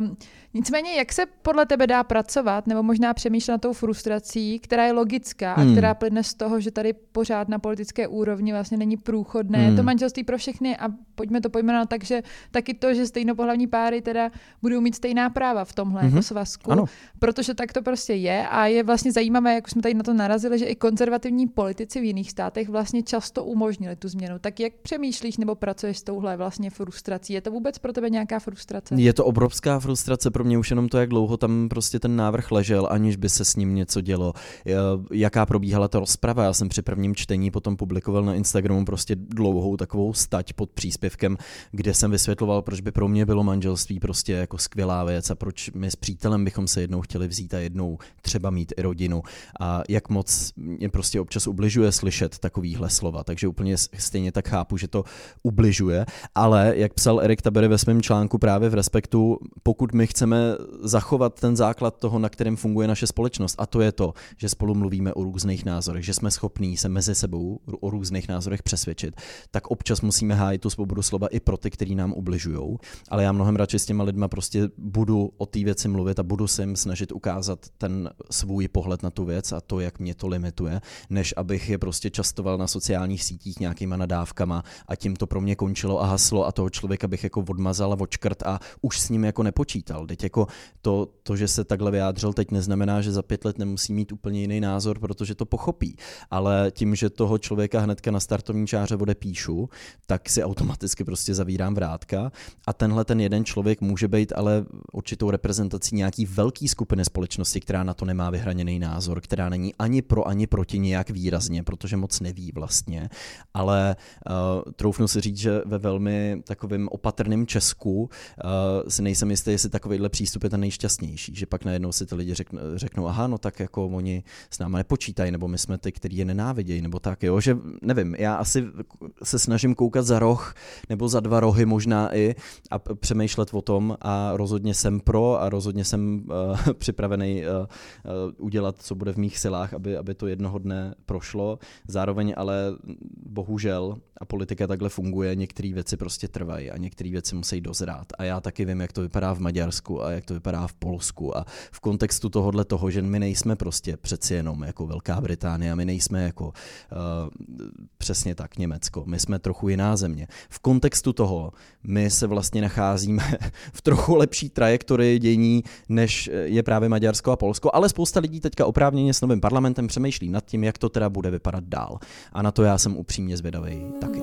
Um, nicméně, jak se podle tebe dá pracovat, nebo možná přemýšlet na tou frustrací, která je logická a Hmm. která plyne z toho, že tady pořád na politické úrovni vlastně není průchodné Hmm. to manželství pro všechny a pojďme to pojmenovat tak, že taky to, že stejnopohlavní páry teda budou mít stejná práva v tomhle Mhm. jako svazku, Ano. protože tak to prostě je a je vlastně zajímavé, jak už jsme tady na to narazili, že i konzervativní politici v jiných státech vlastně často umožnili tu změnu. Tak jak přemýšlíš nebo pracuješ s touhle vlastně frustrací? Je to vůbec pro tebe nějaká frustrace? Je to obrovská frustrace pro mě už jenom to, jak dlouho tam prostě ten návrh ležel, aniž by se s ním něco dělo. Jaká probíhala ta rozprava? Já jsem při prvním čtení potom publikoval na Instagramu prostě dlouhou takovou stať pod příspěvkem, kde jsem vysvětloval, proč by pro mě bylo manželství prostě jako skvělá věc a proč my s přítelem bychom se jednou chtěli vzít a jednou třeba mít i rodinu. A jak moc mě prostě občas ubližuje slyšet takovýhle slova, takže úplně stejně tak chápu, že to ubližuje, ale jak psal Erik Tabery ve svém článku právě v Respektu, pokud my chceme zachovat ten základ toho, na kterém funguje naše společnost, a to je to, že spolu mluvíme o různých názorech, že jsme schopní se mezi sebou o různých názorech přesvědčit, tak občas musíme hájit tu svobodu slova i pro ty, kteří nám ubližují. Ale já mnohem radši s těma lidma prostě budu o té věci mluvit a budu se jim snažit ukázat ten svůj pohled na tu věc a to, jak mě to limituje, než abych je prostě častoval na sociálních sítích nějakýma nadávkama a tím to pro mě končilo a haslo a toho člověka bych jako odmazal a odškrt a už s ním jako nepočítal. Teď jako to, to, že se takhle vyjádřil teď neznamená, že za pět let nemusí mít úplně jiný názor, protože to pochopí. Ale tím, že toho člověka hnedka na startovní čáře odepíšu, tak si automaticky prostě zavírám vrátka a tenhle ten jeden člověk může být ale určitou reprezentací nějaký velký skupiny společnosti, která na to nemá vyhraněný názor, která není ani pro, ani proti nějak výrazně, protože moc neví vlastně, ale uh, troufnu si říct, že ve velmi takovým opatrným Česku uh, si nejsem jistý, jestli takovýhle přístup je ten nejšťastnější, že pak najednou si ty lidi řekn, řeknou, aha, no tak jako oni s náma nepočítají, nebo my jsme ty, který je nenávidějí, nebo tak, jo, že nevím, já asi se snažím koukat za roh, nebo za dva rohy možná i a přemýšlet o tom a rozhodně jsem pro a rozhodně jsem uh, připravený uh, uh, udělat, co bude v mých silách, aby, aby to jednoho dne prošlo. Zároveň ale bohužel, a politika takhle funguje, některé věci prostě trvají a některé věci musí dozrát. A já taky vím, jak to vypadá v Maďarsku a jak to vypadá v Polsku. A v kontextu tohohle toho, že my nejsme prostě přeci jenom jako Velká Británie, my nejsme jako uh, přesně tak Německo, my jsme trochu jiná země. V kontextu toho my se vlastně nacházíme v trochu lepší trajektorii dění, než je právě Maďarsko a Polsko, ale spousta lidí teďka oprávněně s novým parlamentem přemýšlí nad tím, jak to teda bude vypadat dál. A na to já jsem upřímně zvědavý taky.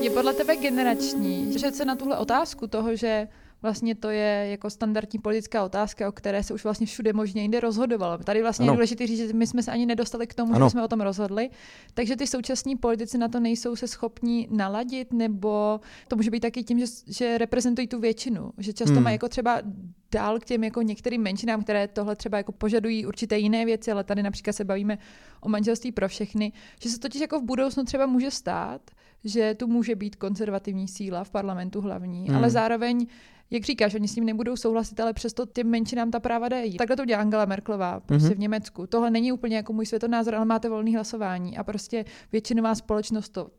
Je podle tebe generační, že se na tuhle otázku toho, že vlastně to je jako standardní politická otázka, o které se už vlastně všude možně jinde rozhodovalo. Tady vlastně ano. je důležité říct, že my jsme se ani nedostali k tomu, ano. že jsme o tom rozhodli. Takže ty současní politici na to nejsou se schopní naladit, nebo to může být taky tím, že, že reprezentují tu většinu. Že často hmm. mají jako třeba dál k těm jako některým menšinám, které tohle třeba jako požadují určité jiné věci, ale tady například se bavíme o manželství pro všechny, že se totiž jako v budoucnu třeba může stát, že tu může být konzervativní síla v parlamentu hlavní, hmm. ale zároveň jak říkáš, oni s tím nebudou souhlasit, ale přesto těm menšinám ta práva dají. Takhle to dělá Angela Merklová prostě mm-hmm. v Německu. Tohle není úplně jako můj světonázor, ale máte volný hlasování a prostě většinová společnost to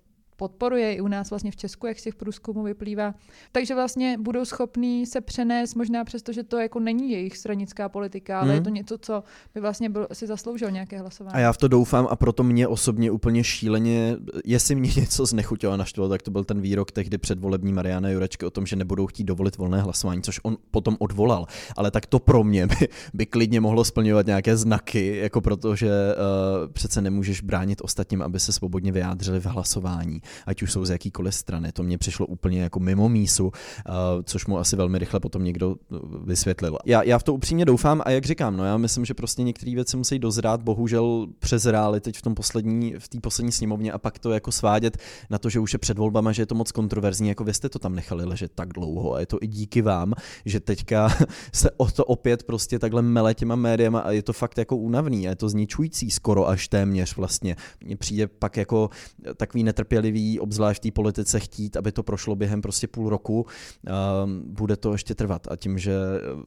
podporuje i u nás vlastně v Česku, jak z těch průzkumů vyplývá. Takže vlastně budou schopní se přenést, možná přesto, že to jako není jejich stranická politika, ale mm. je to něco, co by vlastně byl, si zasloužil nějaké hlasování. A já v to doufám a proto mě osobně úplně šíleně, jestli mě něco znechutilo a naštvalo, tak to byl ten výrok tehdy předvolební Mariana Jurečky o tom, že nebudou chtít dovolit volné hlasování, což on potom odvolal. Ale tak to pro mě by, by klidně mohlo splňovat nějaké znaky, jako protože uh, přece nemůžeš bránit ostatním, aby se svobodně vyjádřili v hlasování ať už jsou z jakýkoliv strany. To mě přišlo úplně jako mimo mísu, eh, což mu asi velmi rychle potom někdo eh, vysvětlil. Já, já v to upřímně doufám a jak říkám, no já myslím, že prostě některé věci musí dozrát, bohužel přezrály teď v tom poslední, v té poslední sněmovně a pak to jako svádět na to, že už je před volbama, že je to moc kontroverzní, jako vy jste to tam nechali ležet tak dlouho a je to i díky vám, že teďka se o to opět prostě takhle mele těma médiama a je to fakt jako únavný a je to zničující skoro až téměř vlastně. Mně přijde pak jako takový netrpělivý nemusí obzvlášť té politice chtít, aby to prošlo během prostě půl roku. Ehm, bude to ještě trvat a tím, že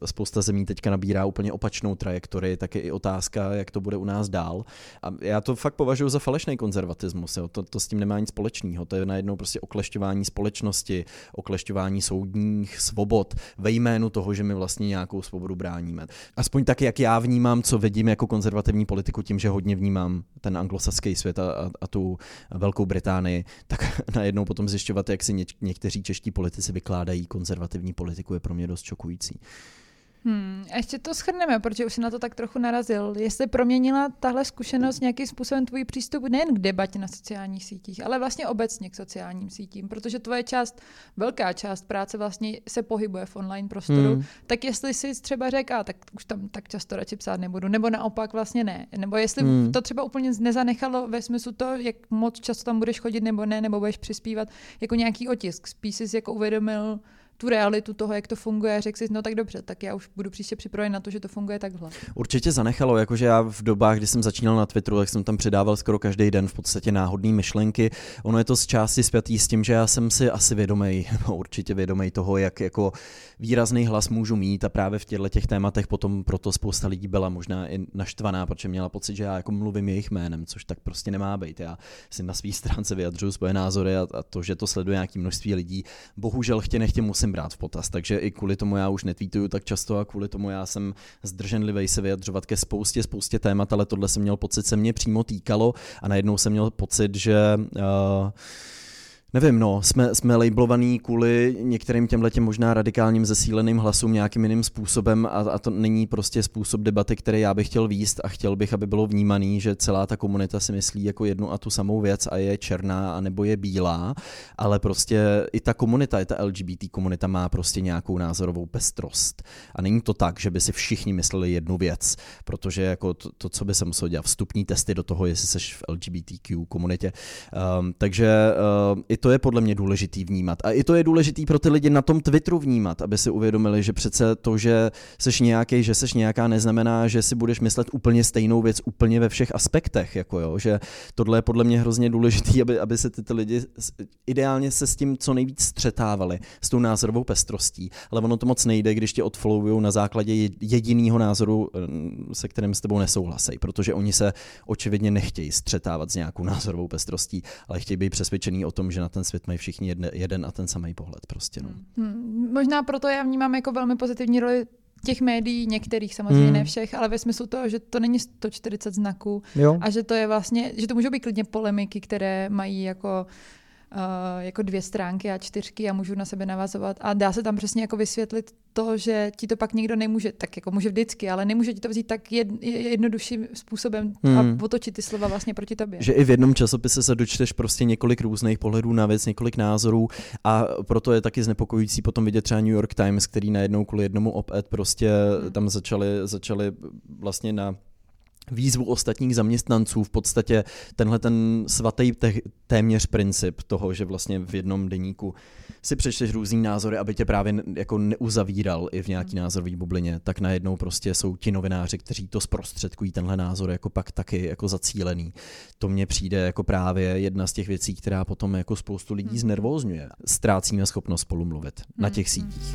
spousta zemí teďka nabírá úplně opačnou trajektorii, tak je i otázka, jak to bude u nás dál. A já to fakt považuji za falešný konzervatismus. Jo. To, to s tím nemá nic společného. To je najednou prostě oklešťování společnosti, oklešťování soudních svobod ve jménu toho, že my vlastně nějakou svobodu bráníme. Aspoň tak, jak já vnímám, co vidím jako konzervativní politiku, tím, že hodně vnímám ten anglosaský svět a, a, a tu Velkou Británii, tak najednou potom zjišťovat, jak si něk- někteří čeští politici vykládají konzervativní politiku, je pro mě dost šokující. Hmm, ještě to schrneme, protože už si na to tak trochu narazil. Jestli proměnila tahle zkušenost nějakým způsobem tvůj přístup nejen k debatě na sociálních sítích, ale vlastně obecně k sociálním sítím, protože tvoje část, velká část práce vlastně se pohybuje v online prostoru, hmm. tak jestli si třeba řekl, tak už tam tak často radši psát nebudu, nebo naopak vlastně ne, nebo jestli hmm. to třeba úplně nezanechalo ve smyslu to, jak moc často tam budeš chodit nebo ne, nebo budeš přispívat jako nějaký otisk, spíš jsi jako uvědomil, tu realitu toho, jak to funguje řekl si, no tak dobře, tak já už budu příště připraven na to, že to funguje takhle. Určitě zanechalo, jakože já v dobách, kdy jsem začínal na Twitteru, tak jsem tam přidával skoro každý den v podstatě náhodné myšlenky. Ono je to z části zpětý s tím, že já jsem si asi vědomý, no určitě vědomý toho, jak jako výrazný hlas můžu mít a právě v těchto těch tématech potom proto spousta lidí byla možná i naštvaná, protože měla pocit, že já jako mluvím jejich jménem, což tak prostě nemá být. Já si na svý stránce vyjadřuju svoje názory a, a to, že to sleduje nějaký množství lidí, bohužel chtě nechtě musím brát v potaz. Takže i kvůli tomu já už netvítuju tak často a kvůli tomu já jsem zdrženlivý se vyjadřovat ke spoustě, spoustě témat, ale tohle jsem měl pocit, se mě přímo týkalo a najednou jsem měl pocit, že uh, Nevím, no, jsme, jsme labelovaný kvůli některým těmhle těm možná radikálním zesíleným hlasům nějakým jiným způsobem a, a to není prostě způsob debaty, který já bych chtěl výst a chtěl bych, aby bylo vnímaný, že celá ta komunita si myslí jako jednu a tu samou věc a je černá a nebo je bílá, ale prostě i ta komunita, i ta LGBT komunita má prostě nějakou názorovou pestrost. A není to tak, že by si všichni mysleli jednu věc, protože jako to, to co by se muselo dělat, vstupní testy do toho, jestli jsi v LGBTQ komunitě. Um, takže uh, i to je podle mě důležitý vnímat. A i to je důležitý pro ty lidi na tom Twitteru vnímat, aby si uvědomili, že přece to, že seš nějaký, že seš nějaká, neznamená, že si budeš myslet úplně stejnou věc úplně ve všech aspektech. Jako jo, že tohle je podle mě hrozně důležitý, aby, aby se ty, ty lidi ideálně se s tím co nejvíc střetávali, s tou názorovou pestrostí. Ale ono to moc nejde, když tě odfollowují na základě jediného názoru, eh, se kterým s tebou nesouhlasí, protože oni se očividně nechtějí střetávat s nějakou názorovou pestrostí, ale chtějí být přesvědčený o tom, že na ten svět mají všichni jedne, jeden a ten samý pohled. Prostě, no. hmm. Možná proto já vnímám jako velmi pozitivní roli těch médií, některých samozřejmě hmm. ne všech, ale ve smyslu toho, že to není 140 znaků jo. a že to je vlastně, že to můžou být klidně polemiky, které mají jako Uh, jako dvě stránky a čtyřky a můžu na sebe navazovat a dá se tam přesně jako vysvětlit to, že ti to pak někdo nemůže, tak jako může vždycky, ale nemůže ti to vzít tak jed, jednodušším způsobem hmm. a potočit ty slova vlastně proti tobě. Že i v jednom časopise se dočteš prostě několik různých pohledů na věc, několik názorů a proto je taky znepokojující potom vidět třeba New York Times, který najednou kvůli jednomu op-ed prostě hmm. tam začali, začali vlastně na výzvu ostatních zaměstnanců v podstatě tenhle ten svatý te- téměř princip toho, že vlastně v jednom deníku si přečteš různý názory, aby tě právě jako neuzavíral i v nějaký názorový bublině, tak najednou prostě jsou ti novináři, kteří to zprostředkují tenhle názor jako pak taky jako zacílený. To mně přijde jako právě jedna z těch věcí, která potom jako spoustu lidí hmm. znervózňuje. Ztrácíme schopnost spolu mluvit na těch sítích.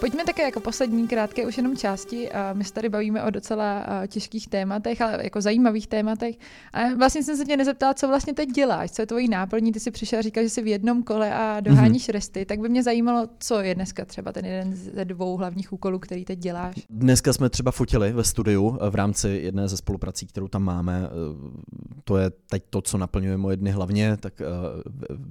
Pojďme také jako poslední krátké už jenom části. My se tady bavíme o docela těžkých tématech, ale jako zajímavých tématech. A vlastně jsem se tě nezeptala, co vlastně teď děláš, co je tvojí náplní. Ty si přišel a říkal, že jsi v jednom kole a doháníš mm-hmm. resty. Tak by mě zajímalo, co je dneska třeba ten jeden ze dvou hlavních úkolů, který teď děláš. Dneska jsme třeba fotili ve studiu v rámci jedné ze spoluprací, kterou tam máme. E, to je teď to, co naplňuje moje dny hlavně, tak e,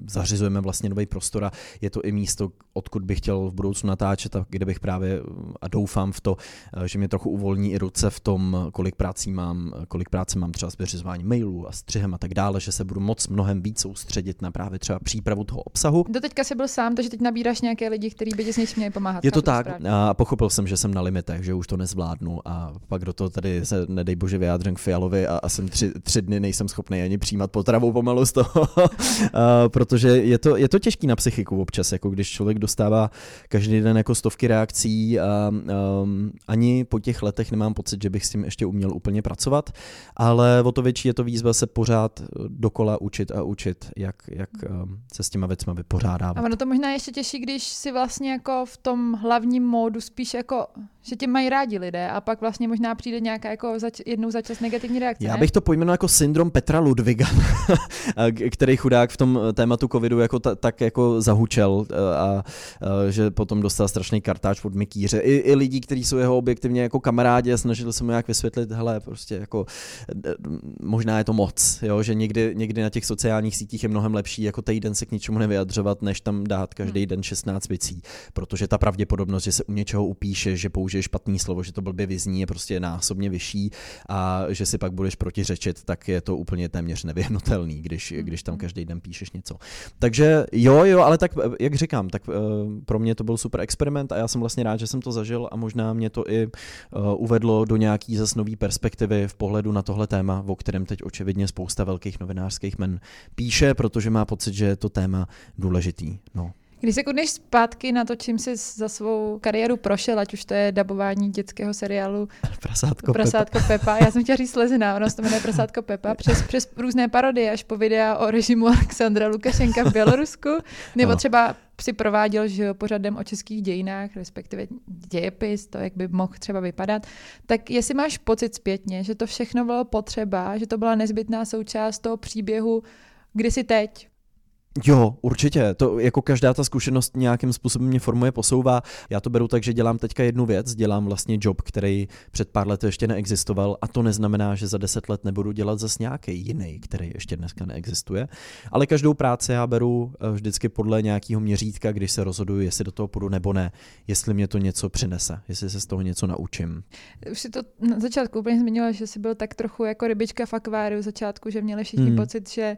zařizujeme vlastně nový prostor a je to i místo, odkud bych chtěl v budoucnu natáčet a kde bych právě a doufám v to, eh, že mě trochu uvolní i ruce v tom, kolik prací mám, kolik práce mám třeba s vyřizováním mailů a střihem a tak dále, že se budu moc mnohem víc soustředit na právě třeba přípravu toho obsahu. Do teďka jsi byl sám, takže teď nabíráš nějaké lidi, kteří by ti s něčím měli pomáhat. Je to tak a pochopil jsem, že jsem na limitech, že už to nezvládnu a pak do toho tady se nedej bože vyjádřím k Fialovi a, a jsem tři, tři dny nejsem schopný ani přijímat potravu pomalu z toho, protože je to, je to těžký na psychiku občas, jako když člověk dostává každý den jako stovky reakcí a um, ani po těch letech nemám pocit, že bych s tím ještě uměl úplně pracovat, ale o to větší je to výzva se pořád dokola učit a učit, jak, jak um, se s těma věcma vypořádávat. A ono to možná ještě těžší, když si vlastně jako v tom hlavním módu spíš jako, že tě mají rádi lidé a pak vlastně možná přijde nějaká jako zač, jednou za čas negativní reakce. Já bych to pojmenoval jako syndrom Petra Ludviga, který chudák v tom tématu covidu jako ta, tak jako zahučel a, a že potom dostal strašný kartáč od Mikýře. I, i lidí, kteří jsou jeho objektivně jako kamarádi a snažili se mu nějak vysvětlit, hele, prostě jako možná je to moc, jo, že někdy, někdy na těch sociálních sítích je mnohem lepší jako týden se k ničemu nevyjadřovat, než tam dát každý hmm. den 16 věcí, protože ta pravděpodobnost, že se u něčeho upíše, že použije špatný slovo, že to blbě vyzní, je prostě násobně vyšší a že si pak budeš protiřečit, tak je to úplně téměř nevyhnutelný, když, když tam hmm. každý den píšeš něco. Takže jo, jo, ale tak, jak říkám, tak uh, pro mě to byl super experiment a já jsem vlastně rád, že jsem to zažil a možná mě to i uh, uvedlo do nějaký zase nový perspektivy v pohledu na tohle téma, o kterém teď očividně spousta velkých novinářských men píše, protože má pocit, že je to téma důležitý. No. Když se kudneš zpátky na to, čím jsi za svou kariéru prošel, ať už to je dabování dětského seriálu Prasátko, Prasátko Pepa. Pepa. Já jsem chtěla říct Slezina, ono se to jmenuje Prasátko Pepa. Přes, přes různé parodie až po videa o režimu Alexandra Lukašenka v Bělorusku. Nebo třeba si prováděl že pořadem o českých dějinách, respektive dějepis, to, jak by mohl třeba vypadat. Tak jestli máš pocit zpětně, že to všechno bylo potřeba, že to byla nezbytná součást toho příběhu, kdy jsi teď, Jo, určitě. To jako každá ta zkušenost nějakým způsobem mě formuje, posouvá. Já to beru tak, že dělám teďka jednu věc, dělám vlastně job, který před pár lety ještě neexistoval a to neznamená, že za deset let nebudu dělat zase nějaký jiný, který ještě dneska neexistuje. Ale každou práci já beru eh, vždycky podle nějakého měřítka, když se rozhoduju, jestli do toho půjdu nebo ne, jestli mě to něco přinese, jestli se z toho něco naučím. Už si to na začátku úplně zmiňoval, že jsi byl tak trochu jako rybička v akváriu začátku, že měli všichni hmm. pocit, že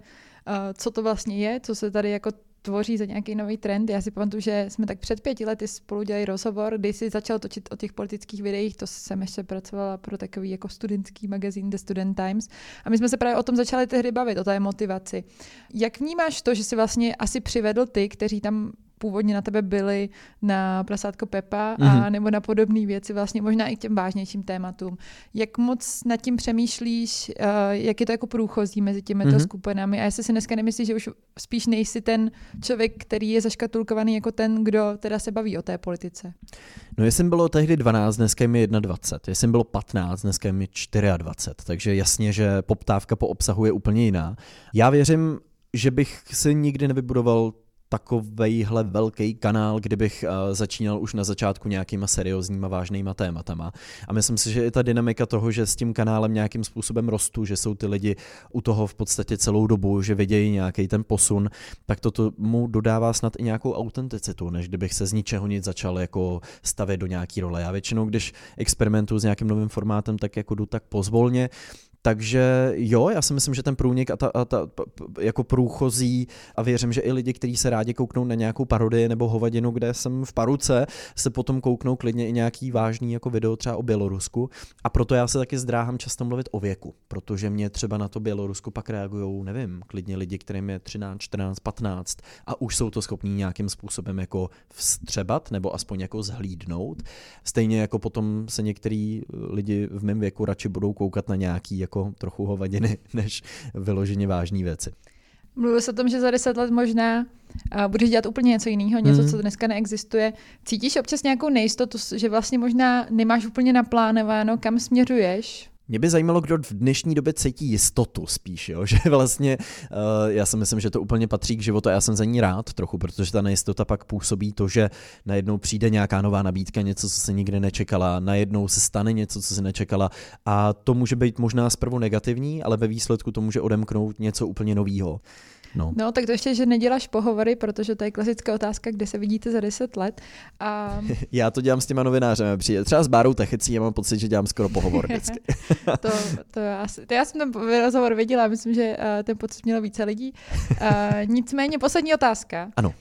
co to vlastně je, co se tady jako tvoří za nějaký nový trend. Já si pamatuju, že jsme tak před pěti lety spolu dělali rozhovor, kdy jsi začal točit o těch politických videích, to jsem ještě pracovala pro takový jako studentský magazín The Student Times. A my jsme se právě o tom začali tehdy bavit, o té motivaci. Jak vnímáš to, že jsi vlastně asi přivedl ty, kteří tam původně na tebe byly na prasátko Pepa a mm-hmm. nebo na podobné věci, vlastně možná i k těm vážnějším tématům. Jak moc nad tím přemýšlíš, uh, jak je to jako průchozí mezi těmi mm-hmm. skupinami a jestli si dneska nemyslíš, že už spíš nejsi ten člověk, který je zaškatulkovaný jako ten, kdo teda se baví o té politice? No jestli bylo tehdy 12, dneska je mi 21. Jestli bylo 15, dneska je mi 24. Takže jasně, že poptávka po obsahu je úplně jiná. Já věřím, že bych si nikdy nevybudoval takovejhle velký kanál, kdybych uh, začínal už na začátku nějakýma seriózníma, vážnýma tématama. A myslím si, že i ta dynamika toho, že s tím kanálem nějakým způsobem rostu, že jsou ty lidi u toho v podstatě celou dobu, že vidějí nějaký ten posun, tak to mu dodává snad i nějakou autenticitu, než kdybych se z ničeho nic začal jako stavět do nějaký role. Já většinou, když experimentuju s nějakým novým formátem, tak jako jdu tak pozvolně, takže jo, já si myslím, že ten průnik a ta, a ta jako průchozí a věřím, že i lidi, kteří se rádi kouknou na nějakou parodii nebo hovadinu, kde jsem v paruce, se potom kouknou klidně i nějaký vážný jako video třeba o Bělorusku. A proto já se taky zdráhám často mluvit o věku, protože mě třeba na to Bělorusku pak reagují, nevím, klidně lidi, kterým je 13, 14, 15 a už jsou to schopní nějakým způsobem jako vstřebat nebo aspoň jako zhlídnout. Stejně jako potom se některý lidi v mém věku radši budou koukat na nějaký jako trochu hovadiny, než vyloženě vážné věci. Mluvil se o tom, že za deset let možná uh, budeš dělat úplně něco jiného, něco, mm. co dneska neexistuje. Cítíš občas nějakou nejistotu, že vlastně možná nemáš úplně naplánováno, kam směřuješ? Mě by zajímalo, kdo v dnešní době cítí jistotu spíš, jo? že vlastně uh, já si myslím, že to úplně patří k životu a já jsem za ní rád trochu, protože ta nejistota pak působí to, že najednou přijde nějaká nová nabídka, něco, co se nikdy nečekala, najednou se stane něco, co se nečekala a to může být možná zprvu negativní, ale ve výsledku to může odemknout něco úplně nového. No. no, tak to ještě, že neděláš pohovory, protože to je klasická otázka, kde se vidíte za 10 let. A... já to dělám s těma novinářemi. Přijde třeba s Bárou Techecí, já mám pocit, že dělám skoro pohovor vždycky. to, to, asi, to já jsem ten rozhovor viděla, myslím, že uh, ten pocit mělo více lidí. Uh, nicméně poslední otázka. Ano.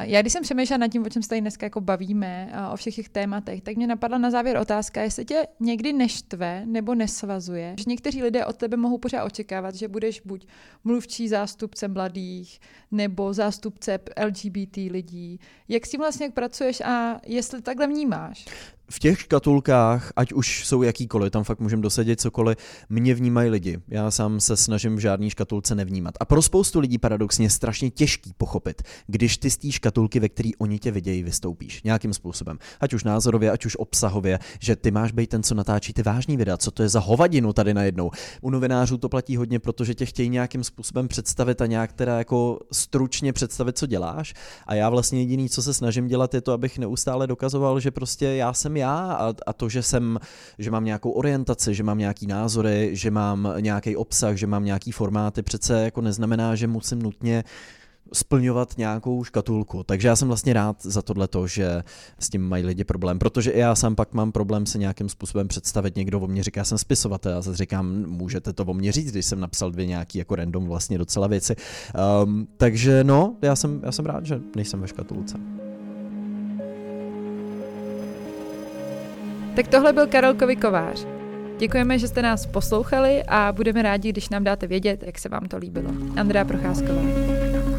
Já když jsem přemýšlela nad tím, o čem se tady dneska jako bavíme, o všech těch tématech, tak mě napadla na závěr otázka, jestli tě někdy neštve nebo nesvazuje, že někteří lidé od tebe mohou pořád očekávat, že budeš buď mluvčí zástupce mladých, nebo zástupce LGBT lidí. Jak s tím vlastně pracuješ a jestli takhle vnímáš? V těch škatulkách, ať už jsou jakýkoliv, tam fakt můžeme dosadit cokoliv, mě vnímají lidi. Já sám se snažím v žádný škatulce nevnímat. A pro spoustu lidí paradoxně je strašně těžký pochopit, když ty z té škatulky, ve které oni tě vidějí, vystoupíš nějakým způsobem. Ať už názorově, ať už obsahově, že ty máš být ten, co natáčí ty vážný videa, co to je za hovadinu tady najednou. U novinářů to platí hodně, protože tě chtějí nějakým způsobem představit a nějak teda jako stručně představit, co děláš. A já vlastně jediný, co se snažím dělat, je to, abych neustále dokazoval, že prostě já jsem já a, a to, že jsem, že mám nějakou orientaci, že mám nějaký názory, že mám nějaký obsah, že mám nějaký formáty, přece jako neznamená, že musím nutně splňovat nějakou škatulku. Takže já jsem vlastně rád za tohleto, že s tím mají lidi problém, protože i já sám pak mám problém se nějakým způsobem představit. Někdo o mě říká, já jsem spisovatel, já se říkám, můžete to o mě říct, když jsem napsal dvě nějaký jako random vlastně docela věci. Um, takže no, já jsem, já jsem rád, že nejsem ve škatulce. Tak tohle byl Karel Kovář. Děkujeme, že jste nás poslouchali a budeme rádi, když nám dáte vědět, jak se vám to líbilo. Andrea Procházková.